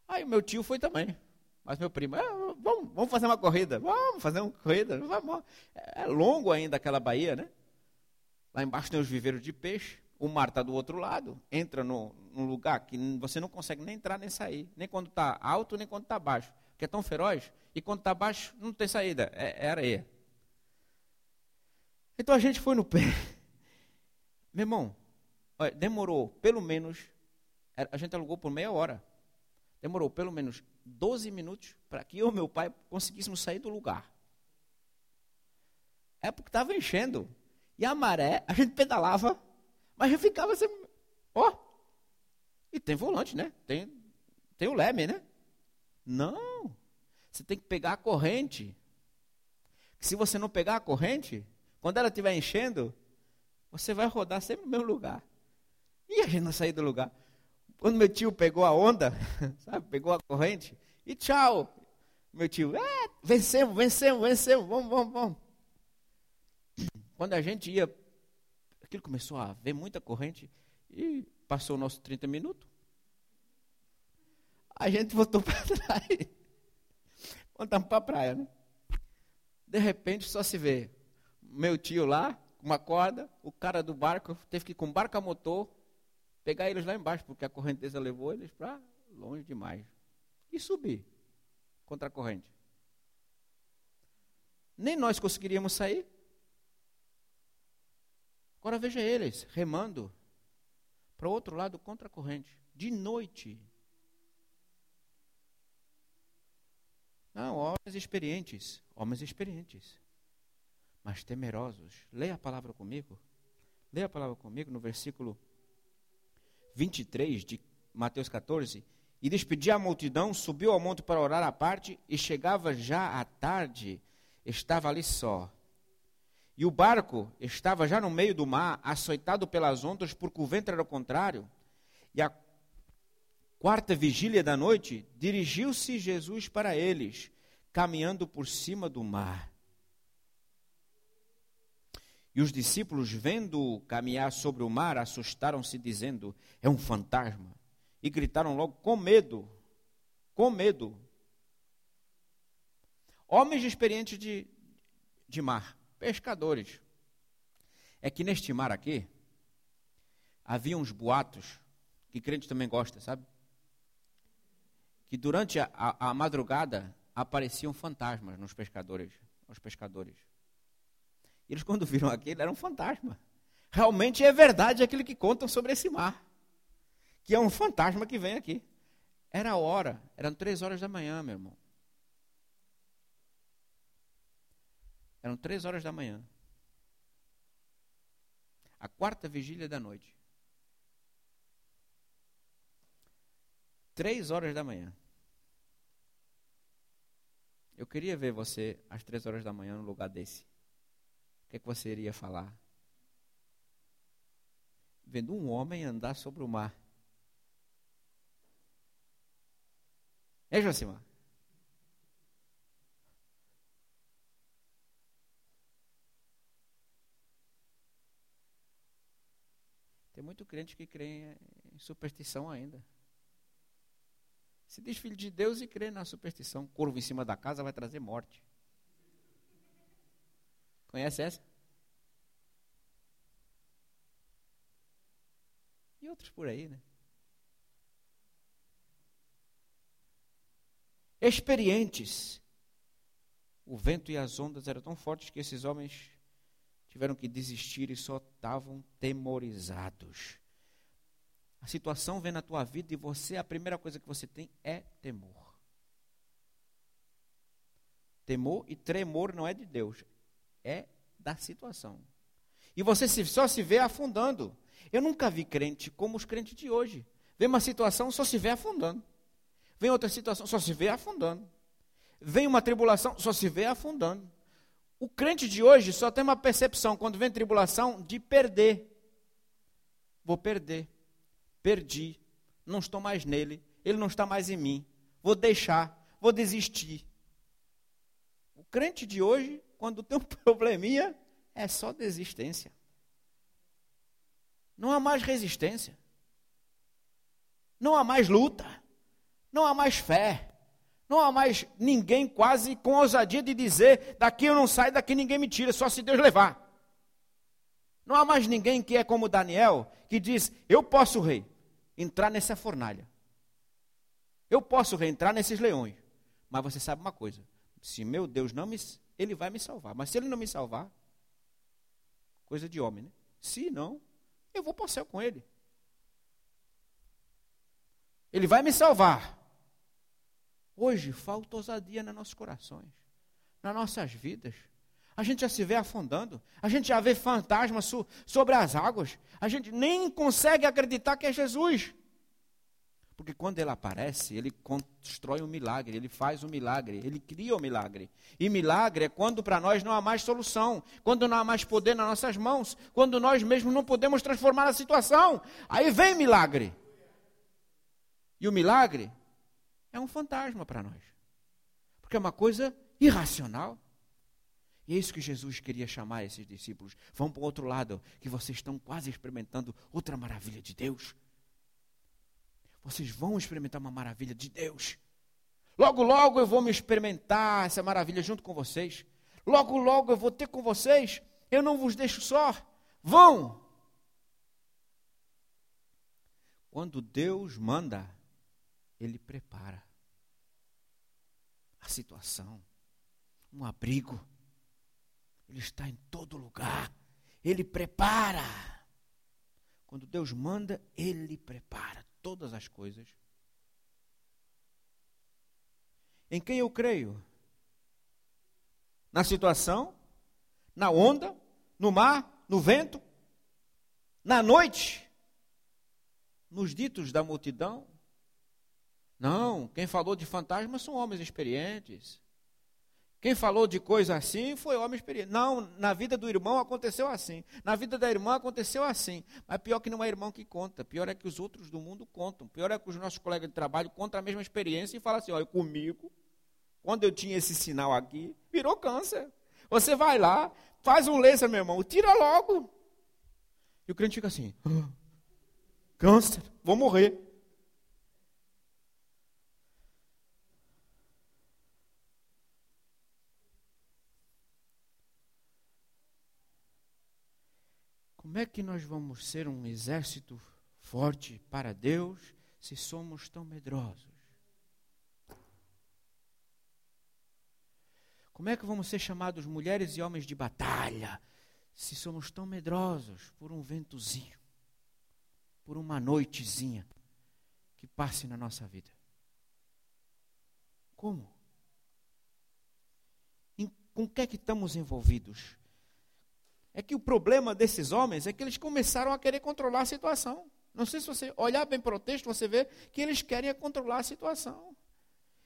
Aí o meu tio foi também. Mas meu primo, é, vamos, vamos fazer uma corrida, vamos fazer uma corrida. Vamos. É longo ainda aquela baía, né? Lá embaixo tem os viveiros de peixe o mar está do outro lado, entra no, num lugar que você não consegue nem entrar nem sair, nem quando está alto, nem quando está baixo. que é tão feroz, e quando está baixo, não tem saída, é, é areia. Então a gente foi no pé. Meu irmão, olha, demorou pelo menos, a gente alugou por meia hora. Demorou pelo menos 12 minutos para que eu e meu pai conseguíssemos sair do lugar. É porque estava enchendo. E a maré, a gente pedalava, mas já ficava assim, ó. E tem volante, né? Tem, tem o leme, né? Não. Você tem que pegar a corrente. Se você não pegar a corrente, quando ela estiver enchendo, você vai rodar sempre no mesmo lugar. E a gente não sair do lugar. Quando meu tio pegou a onda, sabe, pegou a corrente, e tchau. Meu tio, é, vencemos, vencemos, vencemos, vamos, vamos, vamos. Quando a gente ia, aquilo começou a ver muita corrente, e passou o nosso 30 minutos. A gente voltou para trás. Voltamos para a praia, né? De repente só se vê meu tio lá, com uma corda, o cara do barco teve que ir com barco a motor pegar eles lá embaixo, porque a correnteza levou eles para longe demais. E subir contra a corrente. Nem nós conseguiríamos sair. Agora veja eles remando para o outro lado contra a corrente, de noite. Não, homens experientes, homens experientes, mas temerosos. Leia a palavra comigo. Leia a palavra comigo no versículo 23 de Mateus 14. E despedia a multidão, subiu ao monte para orar à parte, e chegava já à tarde, estava ali só. E o barco estava já no meio do mar, açoitado pelas ondas, porque o vento era o contrário. E a quarta vigília da noite, dirigiu-se Jesus para eles, caminhando por cima do mar. E os discípulos, vendo-o caminhar sobre o mar, assustaram-se, dizendo: É um fantasma. E gritaram logo com medo, com medo. Homens experientes de, de mar, pescadores. É que neste mar aqui, havia uns boatos, que crente também gosta, sabe? que durante a, a, a madrugada apareciam fantasmas nos pescadores, aos pescadores. Eles, quando viram aquilo, era um fantasma. Realmente é verdade aquilo que contam sobre esse mar. Que é um fantasma que vem aqui. Era a hora, eram três horas da manhã, meu irmão. Eram três horas da manhã. A quarta vigília da noite. Três horas da manhã. Eu queria ver você às três horas da manhã no lugar desse. Que, é que você iria falar? Vendo um homem andar sobre o mar. É, Josimar? Tem muito crente que crê em superstição ainda. Se diz filho de Deus e crê na superstição. Corvo em cima da casa vai trazer morte. Conhece essa? E outros por aí, né? Experientes. O vento e as ondas eram tão fortes que esses homens tiveram que desistir e só estavam temorizados. A situação vem na tua vida e você, a primeira coisa que você tem é temor. Temor e tremor não é de Deus, é da situação. E você só se vê afundando. Eu nunca vi crente como os crentes de hoje. Vem uma situação, só se vê afundando. Vem outra situação, só se vê afundando. Vem uma tribulação, só se vê afundando. O crente de hoje só tem uma percepção, quando vem tribulação, de perder. Vou perder perdi, não estou mais nele, ele não está mais em mim, vou deixar, vou desistir. O crente de hoje, quando tem um probleminha, é só desistência. Não há mais resistência. Não há mais luta. Não há mais fé. Não há mais ninguém quase com ousadia de dizer: daqui eu não saio, daqui ninguém me tira, só se Deus levar. Não há mais ninguém que é como Daniel, que diz: Eu posso, rei, entrar nessa fornalha. Eu posso reentrar nesses leões, Mas você sabe uma coisa: se meu Deus não me. Ele vai me salvar. Mas se ele não me salvar, coisa de homem, né? Se não, eu vou para o céu com ele. Ele vai me salvar. Hoje falta ousadia nos nossos corações, nas nossas vidas. A gente já se vê afundando, a gente já vê fantasmas so, sobre as águas, a gente nem consegue acreditar que é Jesus. Porque quando ele aparece, ele constrói um milagre, ele faz um milagre, ele cria um milagre. E milagre é quando para nós não há mais solução, quando não há mais poder nas nossas mãos, quando nós mesmos não podemos transformar a situação. Aí vem milagre. E o milagre é um fantasma para nós. Porque é uma coisa irracional. E é isso que Jesus queria chamar esses discípulos. Vão para o outro lado, que vocês estão quase experimentando outra maravilha de Deus. Vocês vão experimentar uma maravilha de Deus. Logo, logo eu vou me experimentar essa maravilha junto com vocês. Logo, logo eu vou ter com vocês. Eu não vos deixo só. Vão! Quando Deus manda, Ele prepara a situação, um abrigo ele está em todo lugar. Ele prepara. Quando Deus manda, Ele prepara todas as coisas. Em quem eu creio? Na situação? Na onda? No mar? No vento? Na noite? Nos ditos da multidão? Não, quem falou de fantasmas são homens experientes. Quem falou de coisa assim foi homem experiente. Não, na vida do irmão aconteceu assim. Na vida da irmã aconteceu assim. Mas pior que não é irmão que conta. Pior é que os outros do mundo contam. Pior é que os nossos colegas de trabalho contam a mesma experiência e falam assim: olha, comigo, quando eu tinha esse sinal aqui, virou câncer. Você vai lá, faz um laser, meu irmão, tira logo. E o crente fica assim: ah, câncer, vou morrer. Como é que nós vamos ser um exército forte para Deus se somos tão medrosos? Como é que vamos ser chamados mulheres e homens de batalha se somos tão medrosos por um ventozinho, por uma noitezinha que passe na nossa vida? Como? Em, com o que é que estamos envolvidos? É que o problema desses homens é que eles começaram a querer controlar a situação. Não sei se você olhar bem para o texto, você vê que eles querem controlar a situação.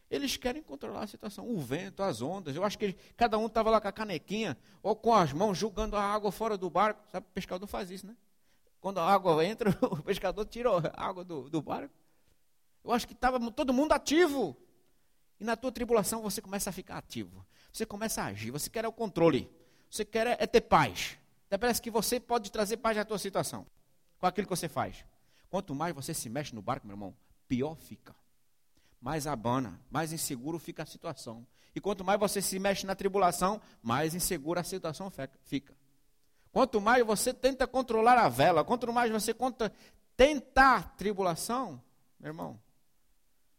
Eles querem controlar a situação. O vento, as ondas. Eu acho que eles, cada um estava lá com a canequinha, ou com as mãos, jogando a água fora do barco. Sabe, o pescador faz isso, né? Quando a água entra, o pescador tira a água do, do barco. Eu acho que estava todo mundo ativo. E na tua tribulação você começa a ficar ativo. Você começa a agir. Você quer o controle. Você quer é ter paz. Até parece que você pode trazer paz à tua situação. Com aquilo que você faz. Quanto mais você se mexe no barco, meu irmão, pior fica. Mais abana, mais inseguro fica a situação. E quanto mais você se mexe na tribulação, mais insegura a situação fica. Quanto mais você tenta controlar a vela, quanto mais você conta, tentar tribulação, meu irmão,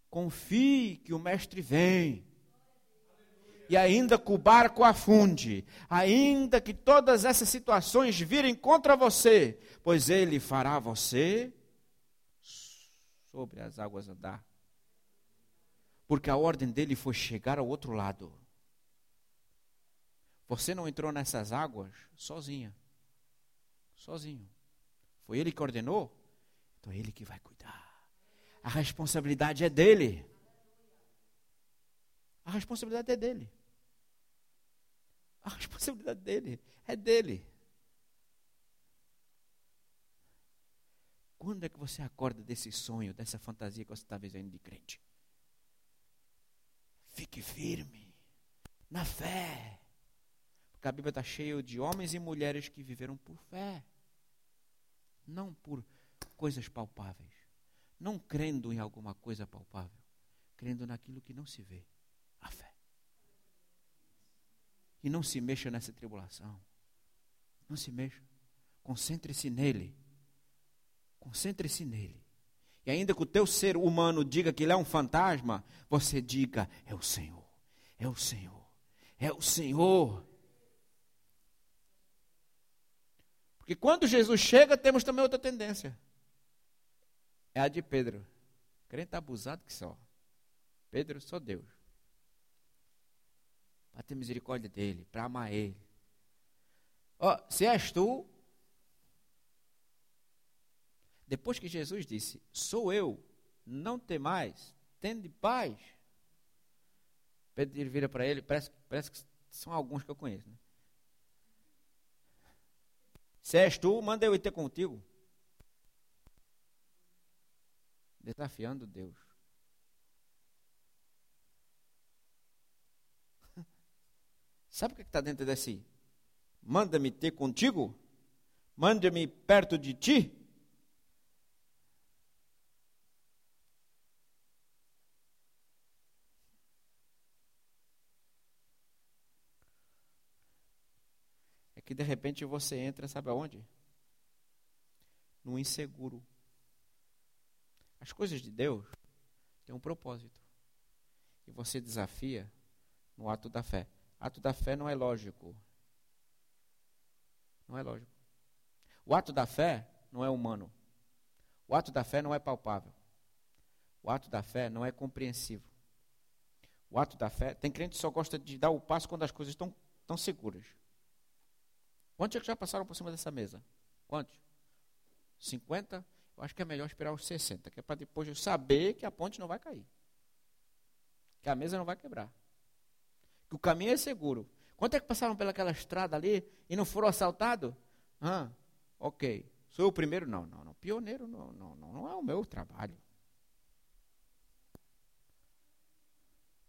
confie que o mestre vem e ainda que o barco afunde, ainda que todas essas situações virem contra você, pois ele fará você sobre as águas andar. Porque a ordem dele foi chegar ao outro lado. Você não entrou nessas águas sozinha. Sozinho. Foi ele que ordenou? Então é ele que vai cuidar. A responsabilidade é dele. A responsabilidade é dele. A responsabilidade dele é dele. Quando é que você acorda desse sonho, dessa fantasia que você está vivendo de crente? Fique firme na fé. Porque a Bíblia está cheia de homens e mulheres que viveram por fé, não por coisas palpáveis, não crendo em alguma coisa palpável, crendo naquilo que não se vê, a fé. E não se mexa nessa tribulação. Não se mexa. Concentre-se nele. Concentre-se nele. E ainda que o teu ser humano diga que ele é um fantasma, você diga: é o Senhor, é o Senhor, é o Senhor. Porque quando Jesus chega, temos também outra tendência. É a de Pedro. Crente abusado que só. Pedro, só Deus. Para ter misericórdia dele, para amar ele. Ó, se és tu, depois que Jesus disse: Sou eu, não tem mais, tende paz. Pedro vira para ele, parece, parece que são alguns que eu conheço. Né? Se és tu, manda eu ir ter contigo. Desafiando Deus. Sabe o que está dentro desse? Manda-me ter contigo? Manda-me perto de ti? que de repente você entra, sabe aonde? No inseguro. As coisas de Deus têm um propósito. E você desafia no ato da fé. Ato da fé não é lógico. Não é lógico. O ato da fé não é humano. O ato da fé não é palpável. O ato da fé não é compreensivo. O ato da fé, tem crente que só gosta de dar o passo quando as coisas estão, seguras. Quantos é já passaram por cima dessa mesa? Quantos? 50? Eu acho que é melhor esperar os 60, que é para depois eu saber que a ponte não vai cair. Que a mesa não vai quebrar. Que o caminho é seguro. Quantos é que passaram pelaquela estrada ali e não foram assaltados? Ah, ok. Sou o primeiro? Não, não, não. Pioneiro não, não, não, não é o meu trabalho.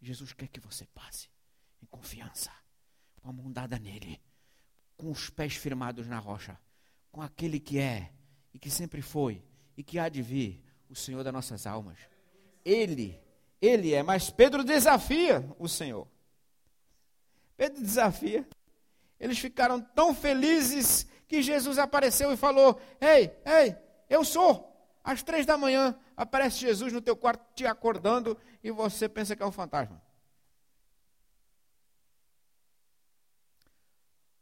Jesus quer que você passe em confiança, com a mão dada nele com os pés firmados na rocha, com aquele que é e que sempre foi e que há de vir, o Senhor das nossas almas. Ele, ele é, mas Pedro desafia o Senhor. Pedro desafia. Eles ficaram tão felizes que Jesus apareceu e falou: Ei, ei, eu sou. Às três da manhã aparece Jesus no teu quarto te acordando e você pensa que é um fantasma.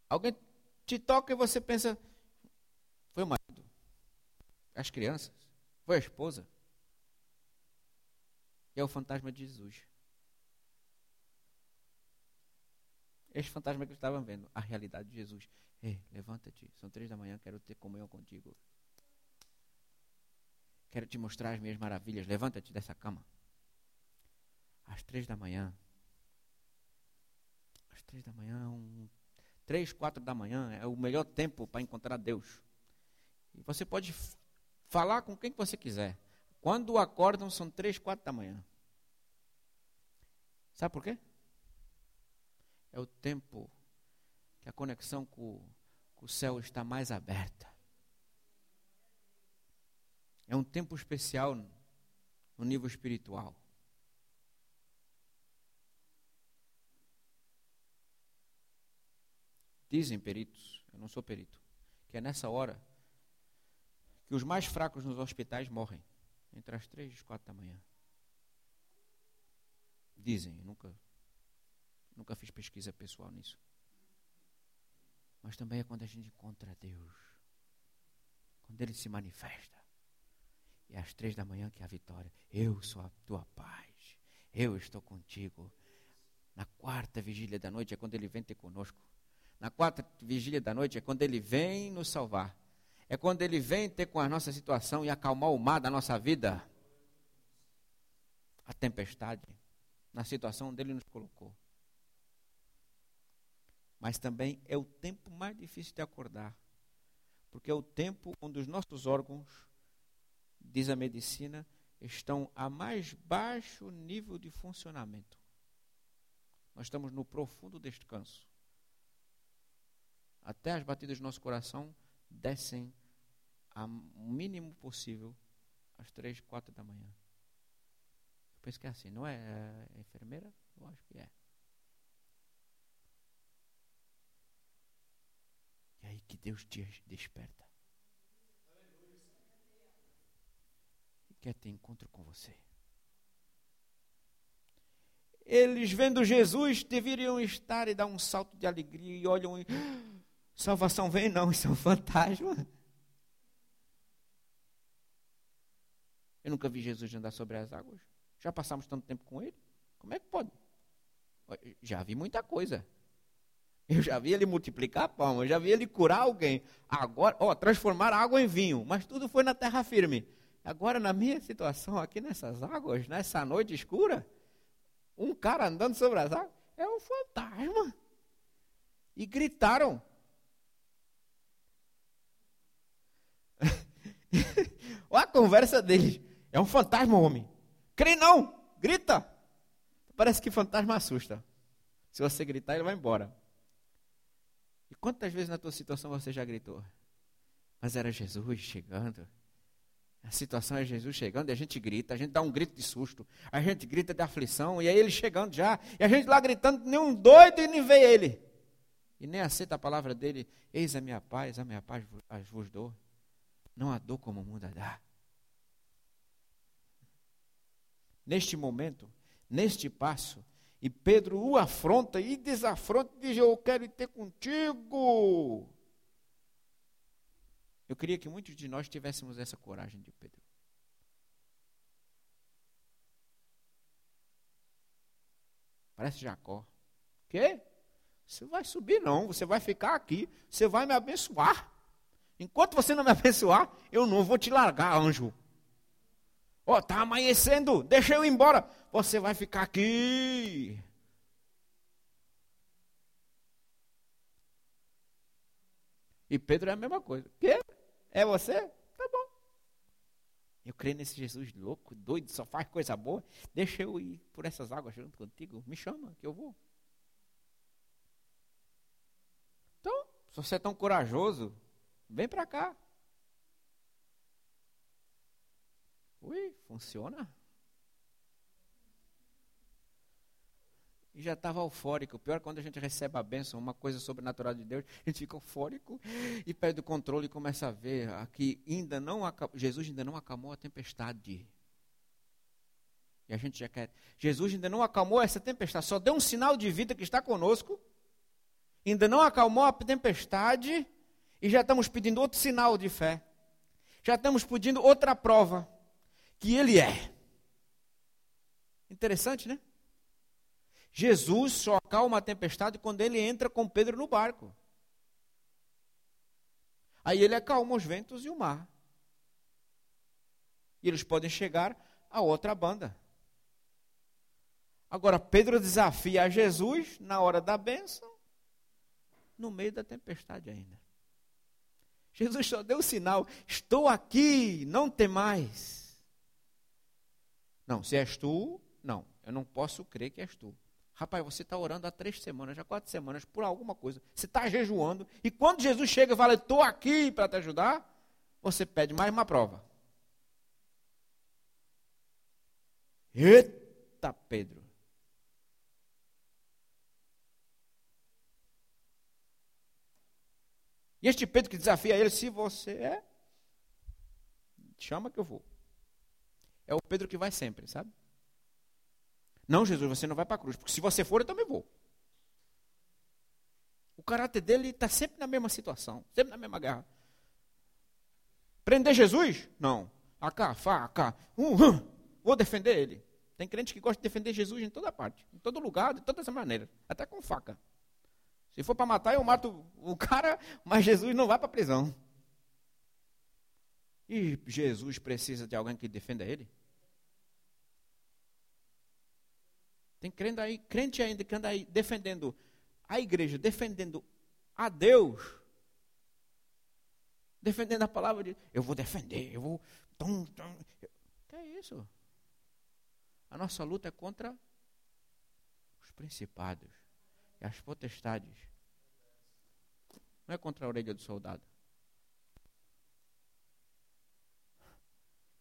Alguém te toca e você pensa, foi o marido, as crianças, foi a esposa. É o fantasma de Jesus. Este fantasma que estavam vendo, a realidade de Jesus. Ei, levanta-te, são três da manhã, quero ter comunhão contigo. Quero te mostrar as minhas maravilhas. Levanta-te dessa cama. Às três da manhã. Às três da manhã, um três, quatro da manhã é o melhor tempo para encontrar Deus. E você pode falar com quem você quiser. Quando acordam, são três, quatro da manhã. Sabe por quê? É o tempo que a conexão com, com o céu está mais aberta. É um tempo especial no nível espiritual. Dizem peritos, eu não sou perito, que é nessa hora que os mais fracos nos hospitais morrem, entre as três e as quatro da manhã. Dizem, nunca, nunca fiz pesquisa pessoal nisso. Mas também é quando a gente encontra Deus, quando Ele se manifesta. E é às três da manhã que é a vitória. Eu sou a tua paz. Eu estou contigo. Na quarta vigília da noite é quando Ele vem ter conosco. Na quarta vigília da noite é quando ele vem nos salvar. É quando ele vem ter com a nossa situação e acalmar o mar da nossa vida. A tempestade, na situação onde ele nos colocou. Mas também é o tempo mais difícil de acordar. Porque é o tempo onde os nossos órgãos, diz a medicina, estão a mais baixo nível de funcionamento. Nós estamos no profundo descanso até as batidas do nosso coração descem ao mínimo possível às três, quatro da manhã. Eu penso que é assim, não é? é enfermeira? Eu acho que é. E aí que Deus te desperta. quer ter encontro com você. Eles vendo Jesus deveriam estar e dar um salto de alegria e olham e salvação vem não, isso é um fantasma. Eu nunca vi Jesus andar sobre as águas. Já passamos tanto tempo com ele. Como é que pode? Já vi muita coisa. Eu já vi ele multiplicar pão, eu já vi ele curar alguém. Agora, ó, transformar água em vinho, mas tudo foi na terra firme. Agora, na minha situação aqui nessas águas, nessa noite escura, um cara andando sobre as águas é um fantasma. E gritaram. Olha a conversa deles. É um fantasma, homem. Crê não, grita. Parece que fantasma assusta. Se você gritar, ele vai embora. Quantas vezes na tua situação você já gritou? Mas era Jesus chegando. A situação é Jesus chegando e a gente grita, a gente dá um grito de susto, a gente grita de aflição, e aí ele chegando já, e a gente lá gritando, nem um doido e nem vê ele. E nem aceita a palavra dele, eis a minha paz, a minha paz vos dou. Não há dor como o mundo a dá. Neste momento, neste passo, e Pedro o afronta e desafronta e diz: Eu quero ir ter contigo. Eu queria que muitos de nós tivéssemos essa coragem de Pedro. Parece Jacó. Quê? Você vai subir não, você vai ficar aqui, você vai me abençoar. Enquanto você não me abençoar, eu não vou te largar, anjo. Ó, oh, tá amanhecendo, deixa eu ir embora. Você vai ficar aqui. E Pedro é a mesma coisa. Quê? É você? Tá bom. Eu creio nesse Jesus louco, doido, só faz coisa boa. Deixa eu ir por essas águas junto contigo. Me chama, que eu vou. Então, se você é tão corajoso, vem para cá. Ui, funciona? E já estava eufórico. O pior é quando a gente recebe a bênção, uma coisa sobrenatural de Deus, a gente fica eufórico e perde o controle e começa a ver que ainda não Jesus ainda não acalmou a tempestade. E a gente já quer. Jesus ainda não acalmou essa tempestade, só deu um sinal de vida que está conosco. Ainda não acalmou a tempestade e já estamos pedindo outro sinal de fé. Já estamos pedindo outra prova que ele é. Interessante, né? Jesus só acalma a tempestade quando ele entra com Pedro no barco. Aí ele acalma os ventos e o mar. E eles podem chegar a outra banda. Agora, Pedro desafia a Jesus na hora da bênção, no meio da tempestade ainda. Jesus só deu o sinal: estou aqui, não tem mais. Não, se és tu, não. Eu não posso crer que és tu. Rapaz, você está orando há três semanas, já quatro semanas, por alguma coisa. Você está jejuando. E quando Jesus chega e fala, estou aqui para te ajudar, você pede mais uma prova. Eita, Pedro. E este Pedro que desafia ele, se você é, chama que eu vou é o Pedro que vai sempre, sabe? Não, Jesus, você não vai para a cruz, porque se você for, eu também vou. O caráter dele está sempre na mesma situação, sempre na mesma guerra. Prender Jesus? Não. Acá, faca, uh, uh, vou defender ele. Tem crente que gosta de defender Jesus em toda parte, em todo lugar, de todas as maneiras, até com faca. Se for para matar, eu mato o cara, mas Jesus não vai para a prisão. E Jesus precisa de alguém que defenda ele? Tem crente, aí, crente ainda que anda aí defendendo a igreja, defendendo a Deus, defendendo a palavra de eu vou defender, eu vou. Que é isso? A nossa luta é contra os principados e as potestades. Não é contra a orelha do soldado.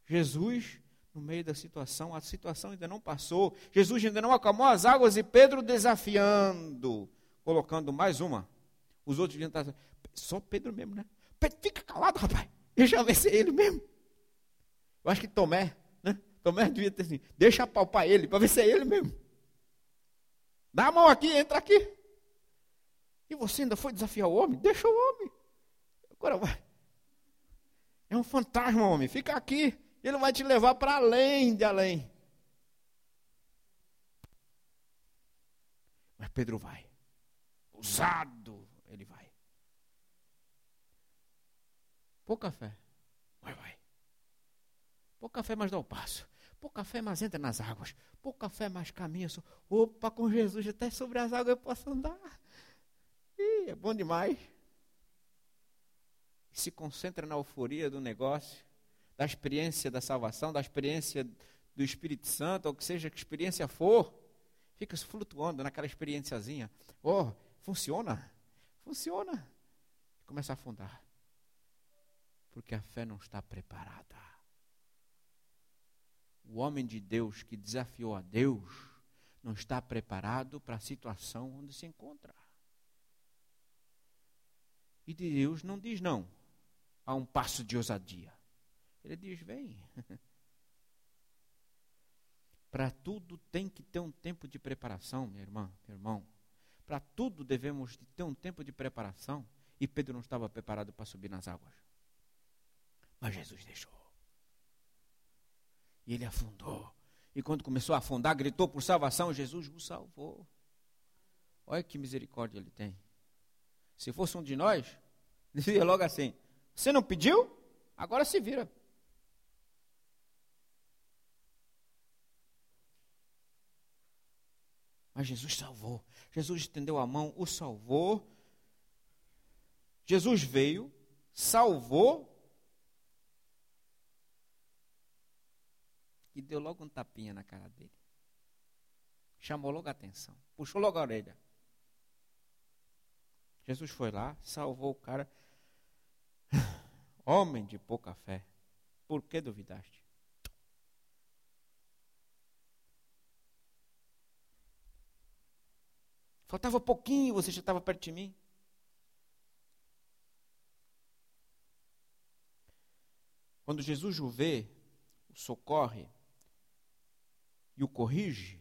Jesus no meio da situação, a situação ainda não passou, Jesus ainda não acalmou as águas e Pedro desafiando, colocando mais uma. Os outros deviam estar, só Pedro mesmo, né? Pedro, fica calado, rapaz, eu já venci ele mesmo. Eu acho que Tomé, Tomé devia ter assim, deixa apalpar ele, para ver se é ele mesmo. Dá a mão aqui, entra aqui. E você ainda foi desafiar o homem? Deixa o homem. Agora vai. É um fantasma, homem. Fica aqui. Ele vai te levar para além de além. Mas Pedro vai. Usado, ele vai. Pouca fé. Mas vai. Pouca fé, mas dá o passo. Pouca fé, mas entra nas águas. Pouca fé, mas caminha. Opa, com Jesus até sobre as águas eu posso andar. Ih, é bom demais. Se concentra na euforia do negócio, da experiência da salvação, da experiência do Espírito Santo, ou que seja que experiência for. Fica flutuando naquela experiênciazinha. Oh, funciona? Funciona. Começa a afundar. Porque a fé não está preparada. O homem de Deus que desafiou a Deus não está preparado para a situação onde se encontra. E Deus não diz não a um passo de ousadia. Ele diz: vem. para tudo tem que ter um tempo de preparação, minha irmã, meu irmão. Para tudo devemos ter um tempo de preparação. E Pedro não estava preparado para subir nas águas. Mas Jesus deixou. E ele afundou. E quando começou a afundar, gritou por salvação, Jesus o salvou. Olha que misericórdia ele tem. Se fosse um de nós, dizia logo assim: Você não pediu? Agora se vira. Jesus salvou. Jesus estendeu a mão, o salvou. Jesus veio, salvou e deu logo um tapinha na cara dele. Chamou logo a atenção, puxou logo a orelha. Jesus foi lá, salvou o cara. Homem de pouca fé, por que duvidaste? Faltava pouquinho, você já estava perto de mim. Quando Jesus o vê, o socorre, e o corrige.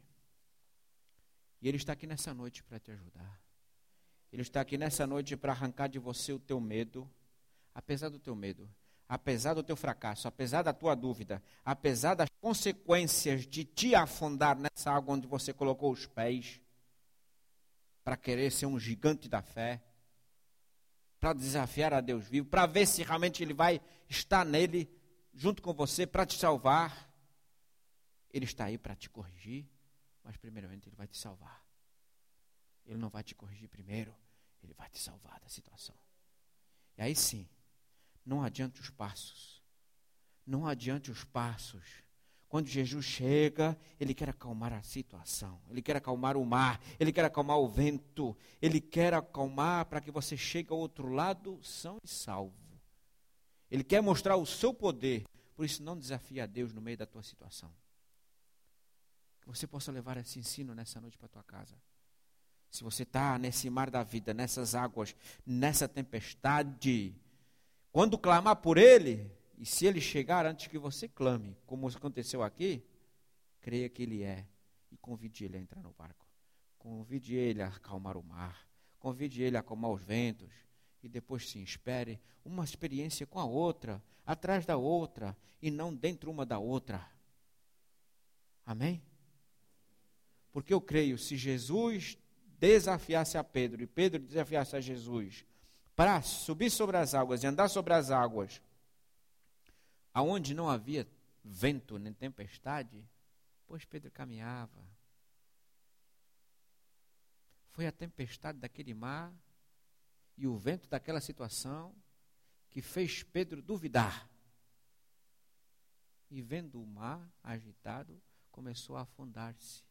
E Ele está aqui nessa noite para te ajudar. Ele está aqui nessa noite para arrancar de você o teu medo, apesar do teu medo, apesar do teu fracasso, apesar da tua dúvida, apesar das consequências de te afundar nessa água onde você colocou os pés, para querer ser um gigante da fé, para desafiar a Deus vivo, para ver se realmente Ele vai estar nele, junto com você, para te salvar. Ele está aí para te corrigir, mas primeiramente ele vai te salvar. Ele não vai te corrigir primeiro, ele vai te salvar da situação. E aí sim, não adiante os passos. Não adiante os passos. Quando Jesus chega, ele quer acalmar a situação, ele quer acalmar o mar, ele quer acalmar o vento, ele quer acalmar para que você chegue ao outro lado são e salvo. Ele quer mostrar o seu poder, por isso não desafia a Deus no meio da tua situação. Que você possa levar esse ensino nessa noite para tua casa. Se você está nesse mar da vida, nessas águas, nessa tempestade, quando clamar por Ele, e se Ele chegar antes que você clame, como aconteceu aqui, creia que Ele é e convide Ele a entrar no barco. Convide Ele a acalmar o mar. Convide Ele a acalmar os ventos. E depois sim, espere uma experiência com a outra, atrás da outra, e não dentro uma da outra. Amém? Porque eu creio, se Jesus desafiasse a Pedro e Pedro desafiasse a Jesus para subir sobre as águas e andar sobre as águas, aonde não havia vento nem tempestade, pois Pedro caminhava. Foi a tempestade daquele mar e o vento daquela situação que fez Pedro duvidar. E vendo o mar agitado, começou a afundar-se.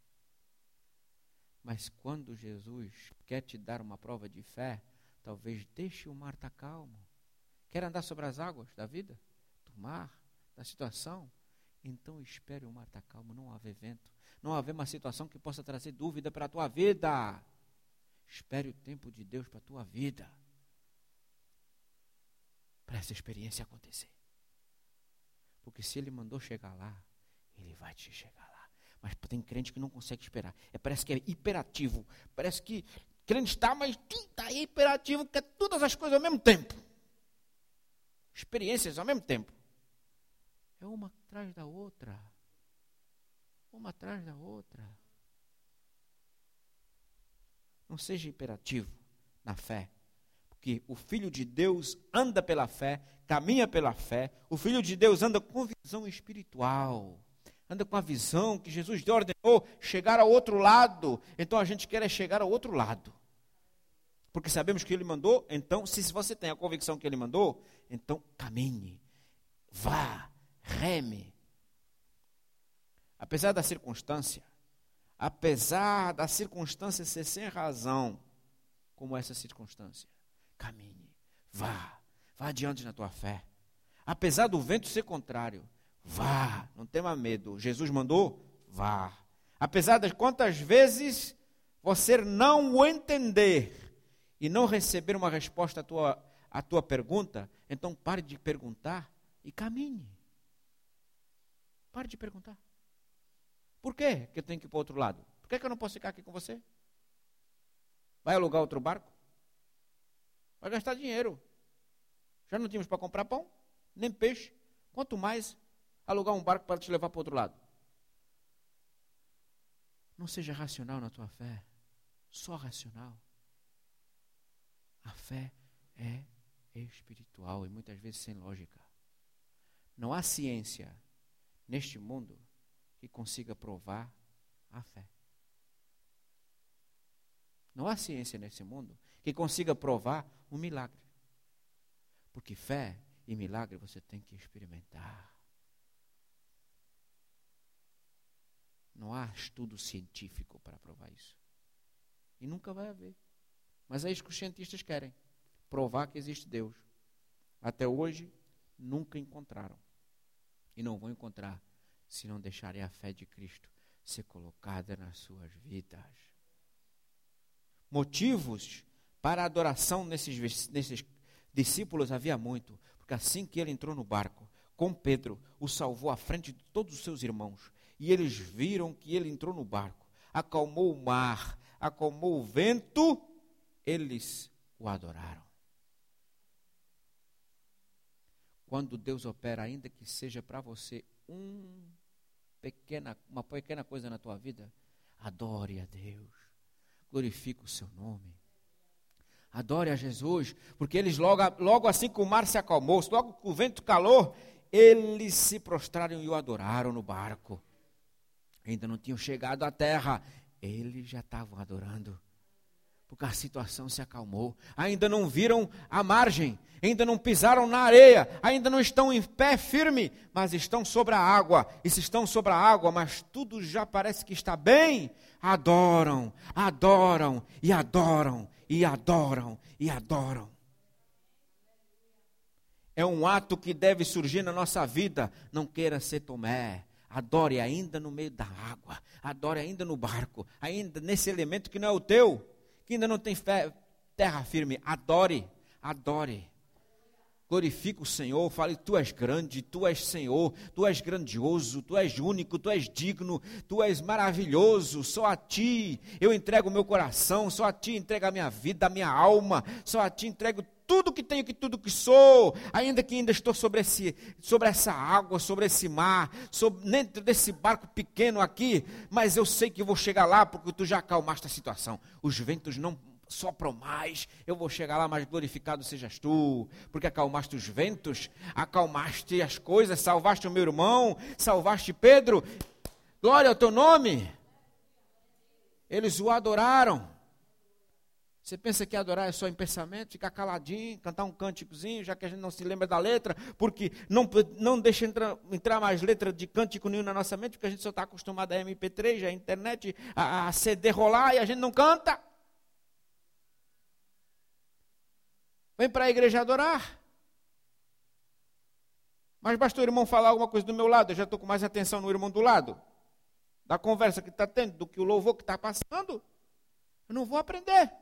Mas quando Jesus quer te dar uma prova de fé, talvez deixe o mar estar calmo. Quer andar sobre as águas da vida, mar, da situação? Então espere o mar estar tá calmo, não haver vento, não haver uma situação que possa trazer dúvida para a tua vida. Espere o tempo de Deus para a tua vida. Para essa experiência acontecer. Porque se Ele mandou chegar lá, Ele vai te chegar lá. Mas tem crente que não consegue esperar. É, parece que é hiperativo. Parece que crente está, mas está hiperativo, quer todas as coisas ao mesmo tempo. Experiências ao mesmo tempo. É uma atrás da outra. Uma atrás da outra. Não seja imperativo na fé. Porque o Filho de Deus anda pela fé, caminha pela fé. O Filho de Deus anda com visão espiritual. Anda com a visão que Jesus ordenou chegar ao outro lado. Então a gente quer é chegar ao outro lado. Porque sabemos que ele mandou, então, se você tem a convicção que ele mandou, então caminhe, vá, reme. Apesar da circunstância, apesar da circunstância ser sem razão, como essa circunstância, caminhe, vá, vá adiante na tua fé. Apesar do vento ser contrário, vá, não tenha medo. Jesus mandou, vá. Apesar das quantas vezes você não o entender e não receber uma resposta à tua, à tua pergunta, então pare de perguntar e caminhe. Pare de perguntar. Por que eu tenho que ir para o outro lado? Por que, que eu não posso ficar aqui com você? Vai alugar outro barco? Vai gastar dinheiro. Já não tínhamos para comprar pão, nem peixe. Quanto mais alugar um barco para te levar para o outro lado. Não seja racional na tua fé. Só racional. A fé é espiritual e muitas vezes sem lógica. Não há ciência neste mundo que consiga provar a fé. Não há ciência nesse mundo que consiga provar um milagre. Porque fé e milagre você tem que experimentar. Não há estudo científico para provar isso. E nunca vai haver. Mas é isso que os cientistas querem: provar que existe Deus. Até hoje, nunca encontraram. E não vão encontrar se não deixarem a fé de Cristo ser colocada nas suas vidas. Motivos para a adoração nesses, nesses discípulos havia muito, porque assim que ele entrou no barco, com Pedro, o salvou à frente de todos os seus irmãos, e eles viram que ele entrou no barco, acalmou o mar, acalmou o vento, eles o adoraram. Quando Deus opera, ainda que seja para você um pequena, uma pequena coisa na tua vida, adore a Deus, glorifique o seu nome. Adore a Jesus, porque eles logo, logo assim que o mar se acalmou, logo que o vento calou, eles se prostraram e o adoraram no barco. Ainda não tinham chegado à terra, eles já estavam adorando porque a situação se acalmou. Ainda não viram a margem, ainda não pisaram na areia, ainda não estão em pé firme, mas estão sobre a água. E se estão sobre a água, mas tudo já parece que está bem, adoram, adoram e adoram e adoram e adoram. É um ato que deve surgir na nossa vida. Não queira ser Tomé. Adore ainda no meio da água, adore ainda no barco, ainda nesse elemento que não é o teu que ainda não tem fé, terra firme, adore, adore. Glorifique o Senhor, fale: Tu és grande, Tu és Senhor, Tu és grandioso, Tu és único, Tu és digno, Tu és maravilhoso. Só a Ti eu entrego o meu coração, só a Ti entrego a minha vida, a minha alma, só a Ti entrego tudo que tenho, que tudo que sou, ainda que ainda estou sobre, esse, sobre essa água, sobre esse mar, sobre, dentro desse barco pequeno aqui, mas eu sei que vou chegar lá porque tu já acalmaste a situação. Os ventos não sopram mais, eu vou chegar lá, mas glorificado sejas tu, porque acalmaste os ventos, acalmaste as coisas, salvaste o meu irmão, salvaste Pedro, glória ao teu nome. Eles o adoraram. Você pensa que adorar é só em pensamento, ficar caladinho, cantar um cânticozinho, já que a gente não se lembra da letra, porque não, não deixa entrar, entrar mais letra de cântico nenhum na nossa mente, porque a gente só está acostumado a MP3, a internet, a, a CD rolar e a gente não canta. Vem para a igreja adorar. Mas basta o irmão falar alguma coisa do meu lado, eu já estou com mais atenção no irmão do lado, da conversa que está tendo, do que o louvor que está passando. Eu não vou aprender.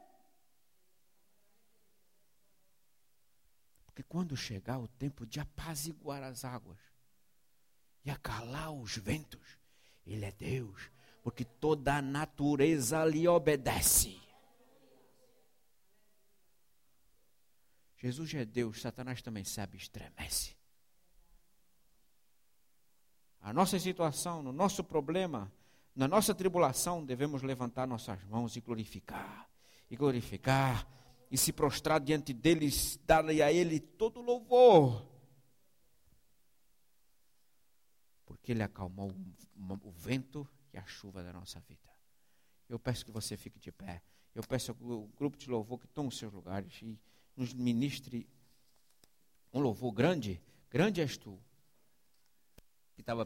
Porque quando chegar o tempo de apaziguar as águas, e acalar os ventos. Ele é Deus, porque toda a natureza lhe obedece. Jesus é Deus, Satanás também sabe, estremece. A nossa situação, no nosso problema, na nossa tribulação, devemos levantar nossas mãos e glorificar, e glorificar, e se prostrar diante dele, dar-lhe a ele todo louvor. Porque ele acalmou o vento e a chuva da nossa vida. Eu peço que você fique de pé. Eu peço ao grupo de louvor que tome os seus lugares e nos ministre um louvor grande. Grande és tu. Que estava